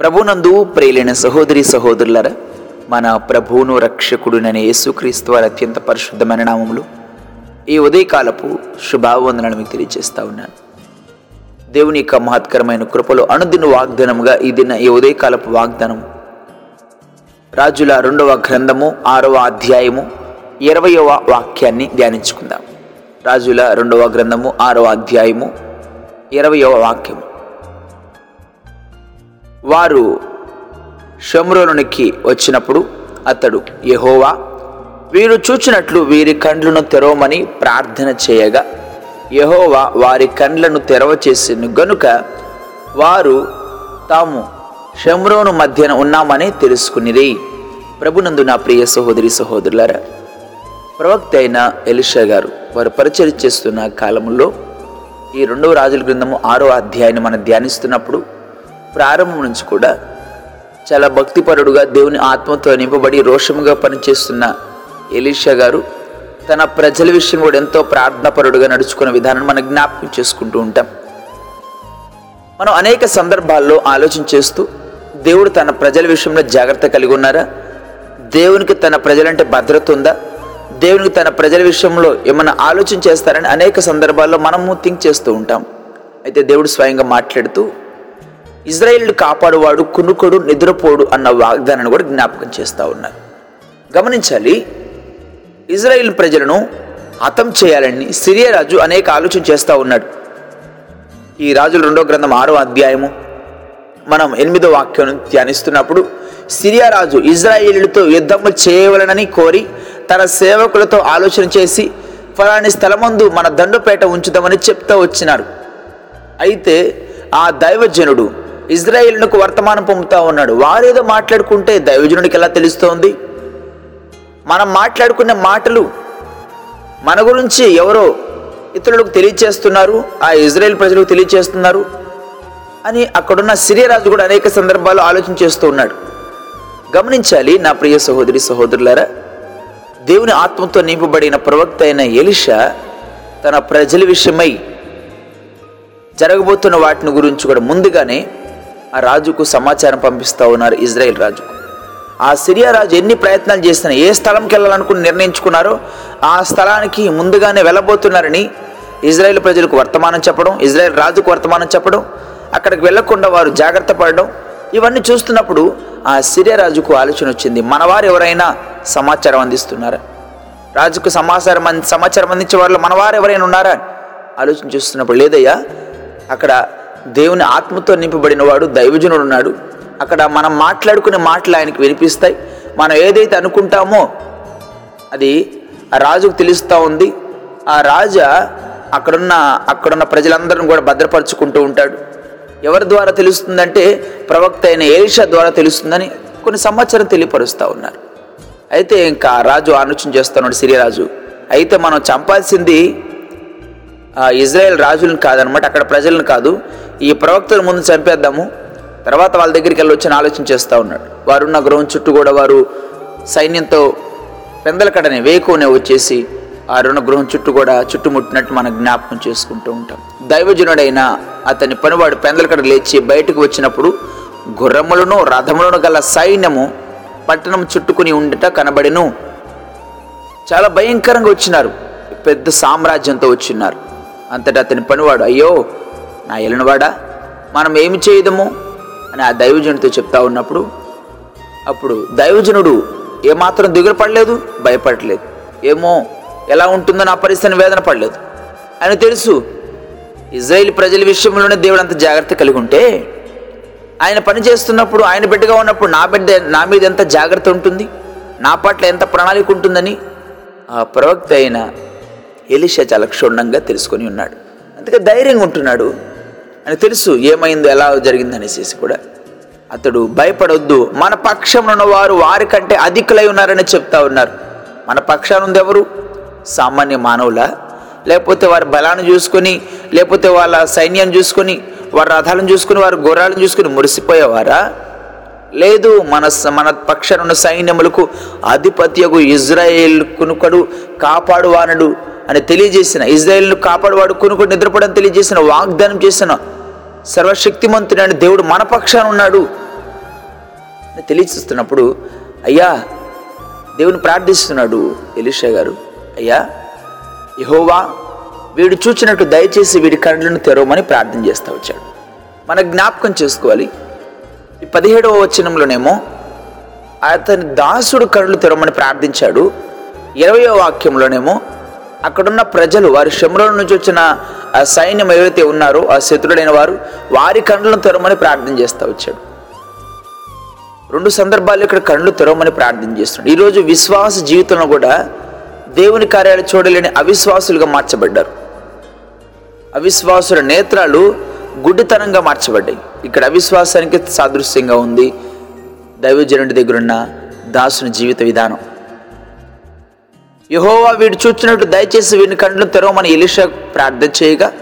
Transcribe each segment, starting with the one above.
ప్రభునందు ప్రియులైన సహోదరి సహోదరులరా మన ప్రభువును రక్షకుడుననే యేసుక్రీస్తు వారి అత్యంత పరిశుద్ధమైన నామములు ఈ ఉదయకాలపు శుభావందనలు మీకు తెలియజేస్తా ఉన్నాను. దేవుని యొక్క మహత్కరమైన కృపలో అనుదిన వాగ్దానముగా ఈ దిన ఈ ఉదయకాలపు వాగ్దానం రాజుల రెండవ గ్రంథము ఆరవ అధ్యాయము ఇరవయవ వాక్యాన్ని ధ్యానించుకుందాం. రాజుల రెండవ గ్రంథము ఆరవ అధ్యాయము ఇరవయవ వాక్యము. వారు షమ్రోనునికి వచ్చినప్పుడు అతడు యహోవా వీరు చూచినట్లు వీరి కండ్లను తెరవమని ప్రార్థన చేయగా యహోవా వారి కండ్లను తెరవ చేసిన గనుక వారు తాము షమ్రోను మధ్యన ఉన్నామని తెలుసుకునిరి. ప్రభునందు నా ప్రియ సహోదరి సహోదరులారా ప్రవక్త అయిన ఎలిషా గారు వారు పరిచయం చేస్తున్న కాలంలో ఈ రెండవ రాజుల గ్రంథము ఆరో అధ్యాయాన్ని మనం ధ్యానిస్తున్నప్పుడు ప్రారంభం నుంచి కూడా చాలా భక్తిపరుడుగా దేవుని ఆత్మతో నింపబడి రోషముగా పనిచేస్తున్న ఎలీషా గారు తన ప్రజల విషయం కూడా ఎంతో ప్రార్థనాపరుడుగా నడుచుకున్న విధానం మనం జ్ఞాపకం చేసుకుంటూ ఉంటాం. మనం అనేక సందర్భాల్లో ఆలోచన చేస్తూ దేవుడు తన ప్రజల విషయంలో జాగ్రత్త కలిగి ఉన్నారా? దేవునికి తన ప్రజలంటే భద్రత ఉందా? దేవునికి తన ప్రజల విషయంలో ఏమైనా ఆలోచన చేస్తారని అనేక సందర్భాల్లో మనము థింక్ చేస్తూ ఉంటాం. అయితే దేవుడు స్వయంగా మాట్లాడుతూ ఇజ్రాయేల్ కాపాడువాడు కునుకొడు నిద్రపోడు అన్న వాగ్దానాన్ని కూడా జ్ఞాపకం చేస్తూ ఉన్నారు. గమనించాలి ఇజ్రాయిల్ ప్రజలను హతం చేయాలని సిరియా రాజు అనేక ఆలోచన చేస్తూ ఉన్నాడు. ఈ రాజుల రెండో గ్రంథం ఆరో అధ్యాయము మనం ఎనిమిదో వాక్యం ధ్యానిస్తున్నప్పుడు సిరియా రాజు ఇజ్రాయేలుతో యుద్ధము చేయవలనని కోరి తన సేవకులతో ఆలోచన చేసి ఫలాని స్థలమందు మన దండుపేట ఉంచుదామని చెప్తూ వచ్చినారు అయితే ఆ దైవజనుడు ఇజ్రాయేలునకు వర్తమానం పంపుతా ఉన్నాడు. వారేదో మాట్లాడుకుంటే దైవజనుడికి ఎలా తెలుస్తోంది? మనం మాట్లాడుకునే మాటలు మన గురించి ఎవరో ఇతరులకు తెలియచేస్తున్నారు ఆ ఇజ్రాయెల్ ప్రజలకు తెలియచేస్తున్నారు అని అక్కడున్న సిరియరాజు కూడా అనేక సందర్భాల్లో ఆలోచన చేస్తూ ఉన్నాడు. గమనించాలి నా ప్రియ సహోదరి సహోదరులారా దేవుని ఆత్మతో నింపబడిన ప్రవక్త అయిన ఎలిషా తన ప్రజల విషయమై జరగబోతున్న వాటిని గురించి కూడా ముందుగానే ఆ రాజుకు సమాచారం పంపిస్తూ ఉన్నారు ఇజ్రాయెల్ రాజు. ఆ సిరియా రాజు ఎన్ని ప్రయత్నాలు చేసినా ఏ స్థలంకి వెళ్ళాలనుకుని నిర్ణయించుకున్నారో ఆ స్థలానికి ముందుగానే వెళ్ళబోతున్నారని ఇజ్రాయెల్ ప్రజలకు వర్తమానం చెప్పడం ఇజ్రాయెల్ రాజుకు వర్తమానం చెప్పడం అక్కడికి వెళ్ళకుండా వారు జాగ్రత్త పడడం ఇవన్నీ చూస్తున్నప్పుడు ఆ సిరియా రాజుకు ఆలోచన వచ్చింది. మనవారు ఎవరైనా సమాచారం అందిస్తున్నారా? రాజుకు సమాచారం అంది సమాచారం అందించే వాళ్ళు మనవారు ఎవరైనా ఉన్నారా ఆలోచన చూస్తున్నప్పుడు లేదయ్యా అక్కడ దేవుని ఆత్మతో నింపబడిన వాడు దైవజనుడు ఉన్నాడు. అక్కడ మనం మాట్లాడుకునే మాటలు ఆయనకి వినిపిస్తాయి. మనం ఏదైతే అనుకుంటామో అది ఆ రాజుకు తెలుస్తూ ఉంది. ఆ రాజా అక్కడున్న అక్కడున్న ప్రజలందరిని కూడా భద్రపరుచుకుంటూ ఉంటాడు. ఎవరి ద్వారా తెలుస్తుందంటే ప్రవక్త అయిన ఏషా ద్వారా తెలుస్తుందని కొన్ని సమాచారం తెలియపరుస్తూ ఉన్నారు. అయితే ఇంకా రాజు ఆలోచన చేస్తున్నాడు సిరియరాజు అయితే మనం చంపాల్సింది ఇజ్రాయెల్ రాజులను కాదనమాట అక్కడ ప్రజలను కాదు. ఈ ప్రవక్తల ముందు చంపేద్దాము. తర్వాత వాళ్ళ దగ్గరికి వెళ్ళి వచ్చి ఆలోచన చేస్తూ ఉన్నాడు. వారున్న గృహం చుట్టూ కూడా వారు సైన్యంతో పెందలకడనే వేకునే వచ్చేసి ఆ రుణ గృహం చుట్టూ కూడా చుట్టుముట్టినట్టు మనం జ్ఞాపకం చేసుకుంటూ ఉంటాం. దైవజనుడైన అతని పనివాడు పెందలకడ లేచి బయటకు వచ్చినప్పుడు గుర్రములను రథములను గల సైన్యము పట్టణం చుట్టుకుని ఉండట కనబడిను. చాలా భయంకరంగా వచ్చినారు. పెద్ద సామ్రాజ్యంతో వచ్చిన్నారు అంతటా అతని పనివాడు అయ్యో నా ఎలినవాడా? మనం ఏమి చేయదము? అని ఆ దైవజనుడితో చెప్తా ఉన్నప్పుడు అప్పుడు దైవజనుడు ఏమాత్రం దిగులు పడలేదు భయపడలేదు. ఏమో ఎలా ఉంటుందో నా పరిస్థితిని వేదన పడలేదు. ఆయన తెలుసు ఇజ్రాయిల్ ప్రజల విషయంలోనే దేవుడు అంత జాగ్రత్త కలిగి ఉంటే ఆయన పని చేస్తున్నప్పుడు ఆయన బిడ్డగా ఉన్నప్పుడు నా బిడ్డ నా మీద ఎంత జాగ్రత్త ఉంటుంది నా పట్ల ఎంత ప్రణాళిక ఉంటుందని ఆ ప్రవక్త అయిన ఎలిషా చాలా క్షుణ్ణంగా తెలుసుకొని ఉన్నాడు. అందుకే ధైర్యంగా ఉంటున్నాడు. అని తెలుసు ఏమైందో ఎలా జరిగిందనేసి కూడా. అతడు భయపడొద్దు మన పక్షంలో ఉన్న వారు వారికంటే అధికులై ఉన్నారని చెప్తా ఉన్నారు. మన పక్షాన ఉంది ఎవరు సామాన్య మానవుల? లేకపోతే వారి బలాన్ని చూసుకొని లేకపోతే వాళ్ళ సైన్యం చూసుకొని వారి రథాలను చూసుకొని వారి గుర్రాలను చూసుకొని మురిసిపోయేవారా? లేదు మన స- మన పక్షాన ఉన్న సైన్యములకు అధిపత్యకు ఇజ్రాయేల్ కునుకడు కాపాడువానడు అని తెలియజేసిన ఇజ్రాయేల్ను కాపాడువాడు కునుకడు నిద్రపడని తెలియజేసిన వాగ్దానం చేసిన సర్వశక్తిమంతుడైన దేవుడు మన పక్షాన ఉన్నాడు అని తెలియచేస్తున్నప్పుడు అయ్యా దేవుని ప్రార్థిస్తున్నాడు ఎలీషా గారు. అయ్యా యహోవా వీడు చూచినట్టు దయచేసి వీడి కళ్ళను తెరవమని ప్రార్థన చేస్తూ వచ్చాడు. మన జ్ఞాపకం చేసుకోవాలి. ఈ పదిహేడవ వచనంలోనేమో అతని దాసుడు కళ్ళు తెరవమని ప్రార్థించాడు. ఇరవయో వాక్యంలోనేమో అక్కడున్న ప్రజలు వారి శముల నుంచి వచ్చిన ఆ సైన్యం ఏవైతే ఉన్నారో ఆ శత్రుడైన వారు వారి కండ్లను తెరమని ప్రార్థన చేస్తూ వచ్చాడు. రెండు సందర్భాల్లో ఇక్కడ కళ్ళు తెరవమని ప్రార్థన చేస్తున్నాడు. ఈరోజు విశ్వాస జీవితంలో కూడా దేవుని కార్యాలు చూడలేని అవిశ్వాసులుగా మార్చబడ్డారు. అవిశ్వాసుల నేత్రాలు గుడ్డితనంగా మార్చబడ్డాయి. ఇక్కడ అవిశ్వాసానికి సాదృశ్యంగా ఉంది. దైవజనుడి దగ్గరున్న దాసుని జీవిత విధానం. యహోవా వీడు చూచినట్టు దయచేసి వీని కండ్లను తెరవమని ఎలిషా ప్రార్థన చేయగా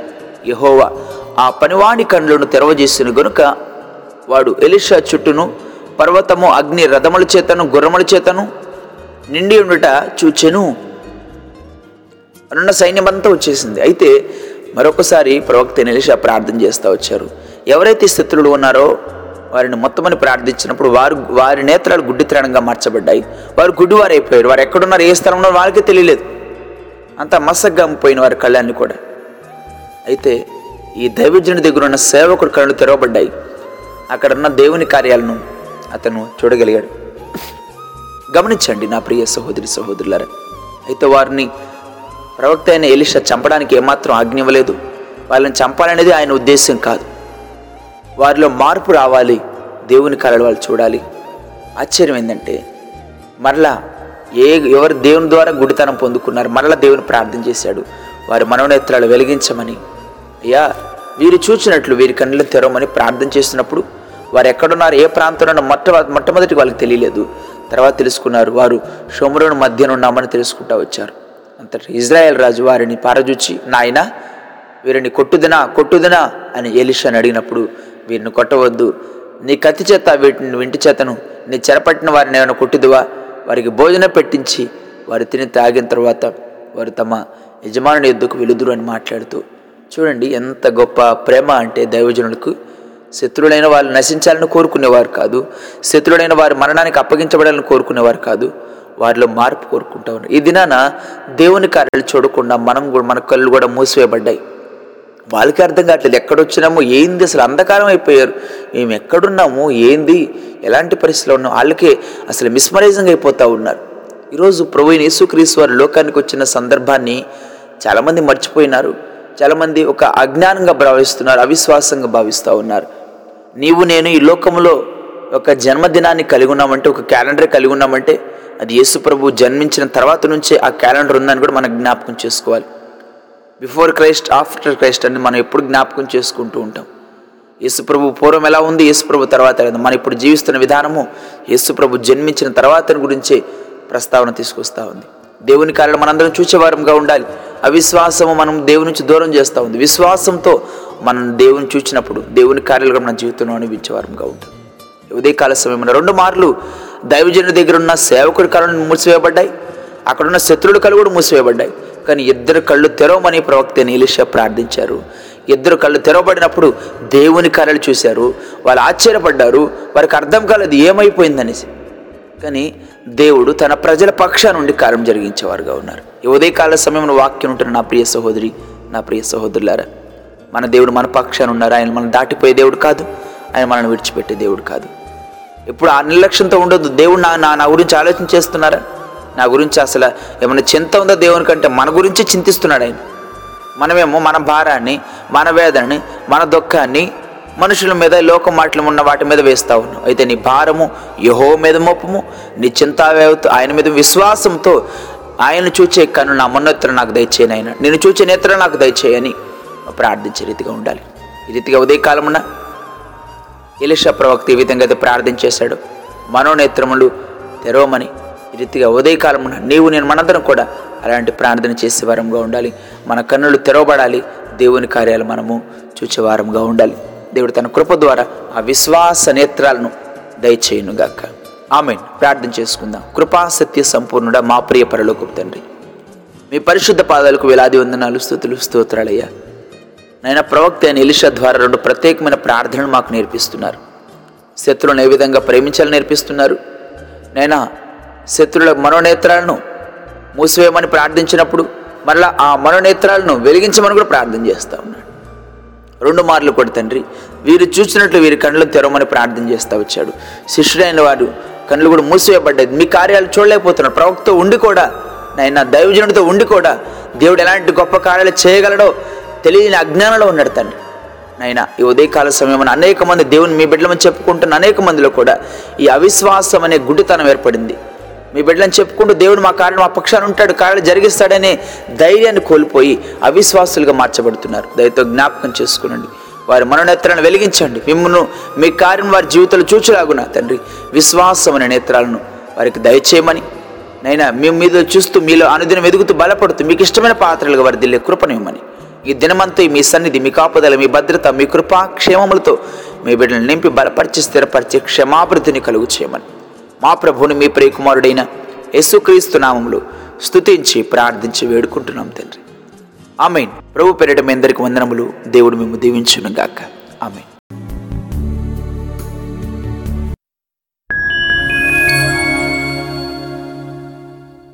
యహోవా ఆ పనివాడి కండ్లను తెరవజేసిన గనుక వాడు ఎలిషా చుట్టూను పర్వతము అగ్ని రథముల చేతను గుర్రముల చేతను నిండి ఉండుట చూచెను. అనున్న సైన్యమంతా వచ్చేసింది. అయితే మరొకసారి ప్రవక్త ఎలిషా ప్రార్థన చేస్తూ వచ్చారు. ఎవరైతే శత్రులు ఉన్నారో వారిని మొత్తమని ప్రార్థించినప్పుడు వారు వారి నేత్రాలు గుడ్డితనంగా మార్చబడ్డాయి. వారు గుడ్డివారైపోయారు వారు ఎక్కడున్నారు? ఏ స్థలంలో వాళ్ళకే తెలియలేదు. అంత మసగ్గా పోయిన వారి కళ్ళాన్ని కూడా. అయితే ఈ దైవజనుడి దగ్గర ఉన్న సేవకుడు కళ్ళు తెరవబడ్డాయి. అక్కడున్న దేవుని కార్యాలను అతను చూడగలిగాడు. గమనించండి నా ప్రియ సహోదరి సహోదరులారా. అయితే వారిని ప్రవక్త అయిన ఎలిషా చంపడానికి ఏమాత్రం ఆజ్ఞ ఇవ్వలేదు. వాళ్ళని చంపాలనేది ఆయన ఉద్దేశం కాదు. వారిలో మార్పు రావాలి. దేవుని కళలు వాళ్ళు చూడాలి. ఆశ్చర్యం ఏంటంటే మరలా ఏ ఎవరు దేవుని ద్వారా గుడితనం పొందుకున్నారు మరలా దేవుని ప్రార్థన చేశాడు. వారి మనోనేత్రాలు వెలిగించమని. అయ్యా వీరు చూచినట్లు వీరి కన్నులు తెరవమని ప్రార్థన చేస్తున్నప్పుడు వారు ఎక్కడున్నారు ఏ ప్రాంతంలో మొట్ట మొట్టమొదటి వాళ్ళకి తెలియలేదు. తర్వాత తెలుసుకున్నారు వారు షోమరుని మధ్యన ఉన్నామని తెలుసుకుంటా వచ్చారు. అంతటి ఇజ్రాయెల్ రాజు వారిని పారజూచి నాయన వీరిని కొట్టుదినా కొట్టుదినా అని ఎలిషాని అడిగినప్పుడు వీరిని కొట్టవద్దు. నీ కత్తి చేత వీటిని వింటి చేతను నీ చెరపట్టిన వారిని ఏమైనా కొట్టుదువా? వారికి భోజనం పెట్టించి వారు తిని తాగిన తర్వాత వారు తమ యజమానుని ఎద్దుకు వెలుదురు అని మాట్లాడుతూ చూడండి ఎంత గొప్ప ప్రేమ అంటే దైవజనులకు. శత్రులైన వాళ్ళు నశించాలని కోరుకునేవారు కాదు. శత్రులైన వారి మరణానికి అప్పగించబడాలని కోరుకునేవారు కాదు. వారిలో మార్పు కోరుకుంటా ఉన్నారు ఈ దినాన దేవుని కార్యాలు చూడకుండా మనం కూడా మన కళ్ళు కూడా మూసివేయబడ్డాయి. వాళ్ళకి అర్థం కావట్లేదు. ఎక్కడొచ్చినామో ఏంది అసలు అంధకారం అయిపోయారు? మేము ఎక్కడున్నాము? ఏంది? ఎలాంటి పరిస్థితిలో ఉన్నాం? వాళ్ళకే అసలు మిస్మరైజింగ్ అయిపోతూ ఉన్నారు. ఈరోజు ప్రభు యేసుక్రీస్తు వారు లోకానికి వచ్చిన సందర్భాన్ని చాలామంది మర్చిపోయినారు. చాలామంది ఒక అజ్ఞానంగా భావిస్తున్నారు అవిశ్వాసంగా భావిస్తూ ఉన్నారు. నీవు నేను ఈ లోకంలో ఒక జన్మదినాన్ని కలిగి ఉన్నామంటే ఒక క్యాలెండర్ కలిగి ఉన్నామంటే అది యేసు ప్రభు జన్మించిన తర్వాత నుంచే ఆ క్యాలెండర్ ఉందని కూడా మనం జ్ఞాపకం చేసుకోవాలి. బిఫోర్ క్రైస్ట్ ఆఫ్టర్ క్రైస్ట్ అని మనం ఎప్పుడు జ్ఞాపకం చేసుకుంటూ ఉంటాం. యేసుప్రభు పూర్వం ఎలా ఉంది? యేసుప్రభు తర్వాత లేదు. మనం ఇప్పుడు జీవిస్తున్న విధానము యేసుప్రభు జన్మించిన తర్వాత గురించే ప్రస్తావన తీసుకొస్తా ఉంది. దేవుని కార్యాలు మనందరం చూచేవారంగా ఉండాలి. అవిశ్వాసము మనం దేవుని నుంచి దూరం చేస్తూ ఉంది. విశ్వాసంతో మనం దేవుని చూచినప్పుడు దేవుని కార్యాలుగా మన జీవితంలో అనిపించేవారంగా ఉంటుంది ఉదయకాల సమయంలో రెండు మార్లు దైవజనుడి దగ్గర ఉన్న సేవకుడి కళను మూసివేయబడ్డాయి. అక్కడున్న శత్రువుల కళ కూడా మూసివేయబడ్డాయి. కానీ ఇద్దరు కళ్ళు తెరవమని ప్రవక్త నీలిష ప్రార్థించారు. ఇద్దరు కళ్ళు తెరవబడినప్పుడు దేవుని కళలు చూశారు. వాళ్ళు ఆశ్చర్యపడ్డారు. వారికి అర్థం కాలేదు ఏమైపోయిందనేసి. కానీ దేవుడు తన ప్రజల పక్షా నుండి కార్యం జరిగించేవారుగా ఉన్నారు. ఈ ఉదయకాల సమయంలో వాక్యం ఉంటున్న నా ప్రియ సహోదరి నా ప్రియ సహోదరులారా. మన దేవుడు మన పక్షాన ఉన్నారు. ఆయన మనం దాటిపోయే దేవుడు కాదు. ఆయన మనల్ని విడిచిపెట్టే దేవుడు కాదు. ఇప్పుడు ఆ నిర్లక్ష్యంతో ఉండదు దేవుడు నా నా నా గురించి ఆలోచన చేస్తున్నారా? నా గురించి అసలు ఏమైనా చింత ఉందా దేవుని కంటే? మన గురించి చింతిస్తున్నాడు ఆయన. మనమేమో మన భారాన్ని మన వేదనని మన దుఃఖాన్ని మనుషుల మీద లోక మాటలు ఉన్న వాటి మీద వేస్తా ఉన్నావు అయితే నీ భారము యహో మీద మోపము నీ చింతావేవతో ఆయన మీద విశ్వాసంతో ఆయన చూచే కన్ను నా మొన్నెత్తర నాకు దయచేయని ఆయన. నేను చూచే నేత్ర నాకు దయచేయని ప్రార్థించే రీతిగా ఉండాలి. ఈ రీతిగా ఉదయకాలమున ఎలిషా ప్రవక్త ఈ విధంగా అయితే ప్రార్థన చేశాడు. మనోనేత్రములు తెరవమని ఈ రీతిగా ఉదయకాలమున నీవు నేను మనందరం కూడా అలాంటి ప్రార్థన చేసే వారంగా ఉండాలి. మన కన్నులు తెరవబడాలి. దేవుని కార్యాలు మనము చూచేవారంగా ఉండాలి. దేవుడు తన కృప ద్వారా ఆ విశ్వాస నేత్రాలను దయచేయునుగాక. ఆమె ప్రార్థన చేసుకుందాం. కృపా సత్య సంపూర్ణుడ మా ప్రియ పరలోకపు తండ్రి. మీ పరిశుద్ధ పాదాలకు వేలాది వందనాలు స్థుతులు స్తోత్రాలయ్యా. నాయన ప్రవక్త అయిన ఇలిషా ద్వారా రెండు ప్రత్యేకమైన ప్రార్థనలు మాకు నేర్పిస్తున్నారు. శత్రువులను ఏ విధంగా ప్రేమించాలని నేర్పిస్తున్నారు? నైనా శత్రువుల మనోనేత్రాలను మూసివేయమని ప్రార్థించినప్పుడు మరలా ఆ మనోనేత్రాలను వెలిగించమని కూడా ప్రార్థన చేస్తూ ఉన్నాడు. రెండు మార్లు కూడా తండ్రి వీరు చూసినట్లు వీరి కళ్ళు తెరవమని ప్రార్థన చేస్తూ వచ్చాడు. శిష్యుడైన వారు కళ్ళు కూడా మూసివేయబడ్డది మీ కార్యాలు చూడలేకపోతున్నారు. ప్రవక్త ఉండి కూడా నాయన దైవజనుడితో ఉండి కూడా దేవుడు ఎలాంటి గొప్ప కార్యాలు చేయగలడో తెలియని అజ్ఞానంలో ఉన్నాడు తండ్రి. నాయన ఈ ఉదయకాల సమయంలో అనేక మంది దేవుని మీ బిడ్డలమని చెప్పుకుంటున్న అనేక మందిలో కూడా ఈ అవిశ్వాసం అనే గుడ్డితనం ఏర్పడింది. మీ బిడ్డలను చెప్పుకుంటూ దేవుడు మా కార్యం మా పక్షాన ఉంటాడు కార్యాలు జరిగిస్తాడనే ధైర్యాన్ని కోల్పోయి అవిశ్వాసులుగా మార్చబడుతున్నారు. దయతో జ్ఞాపకం చేసుకునండి. వారి మనోనేత్రాలను వెలిగించండి. మిమ్మల్ని మీ కార్యం వారి జీవితంలో చూచులాగున తండ్రి. విశ్వాసం అనే నేత్రాలను వారికి దయచేయమని నైనా మీ మీద చూస్తూ మీలో అనుదినం ఎదుగుతూ బలపడుతూ మీకు ఇష్టమైన పాత్రలుగా వారి దిల్లే కృపనివ్వమని. ఈ దినమంతా మీ సన్నిధి మీ కాపుదల మీ భద్రత మీ కృపా క్షేమములతో మీ బిడ్డలను నింపి బలపరిచి స్థిరపరిచి క్షమాభివృద్ధిని కలుగు చేయమని. మా ప్రభువుని మీ ప్రియకుమారుడైన యేసుక్రీస్తు నామములు స్తుతించి ప్రార్థించి వేడుకుంటున్నాం తండ్రి. ఆమెన్. ప్రభు పేరిట మీ అందరికి వందనములు. దేవుడు మేము దీవించునుగాక. ఆమెన్.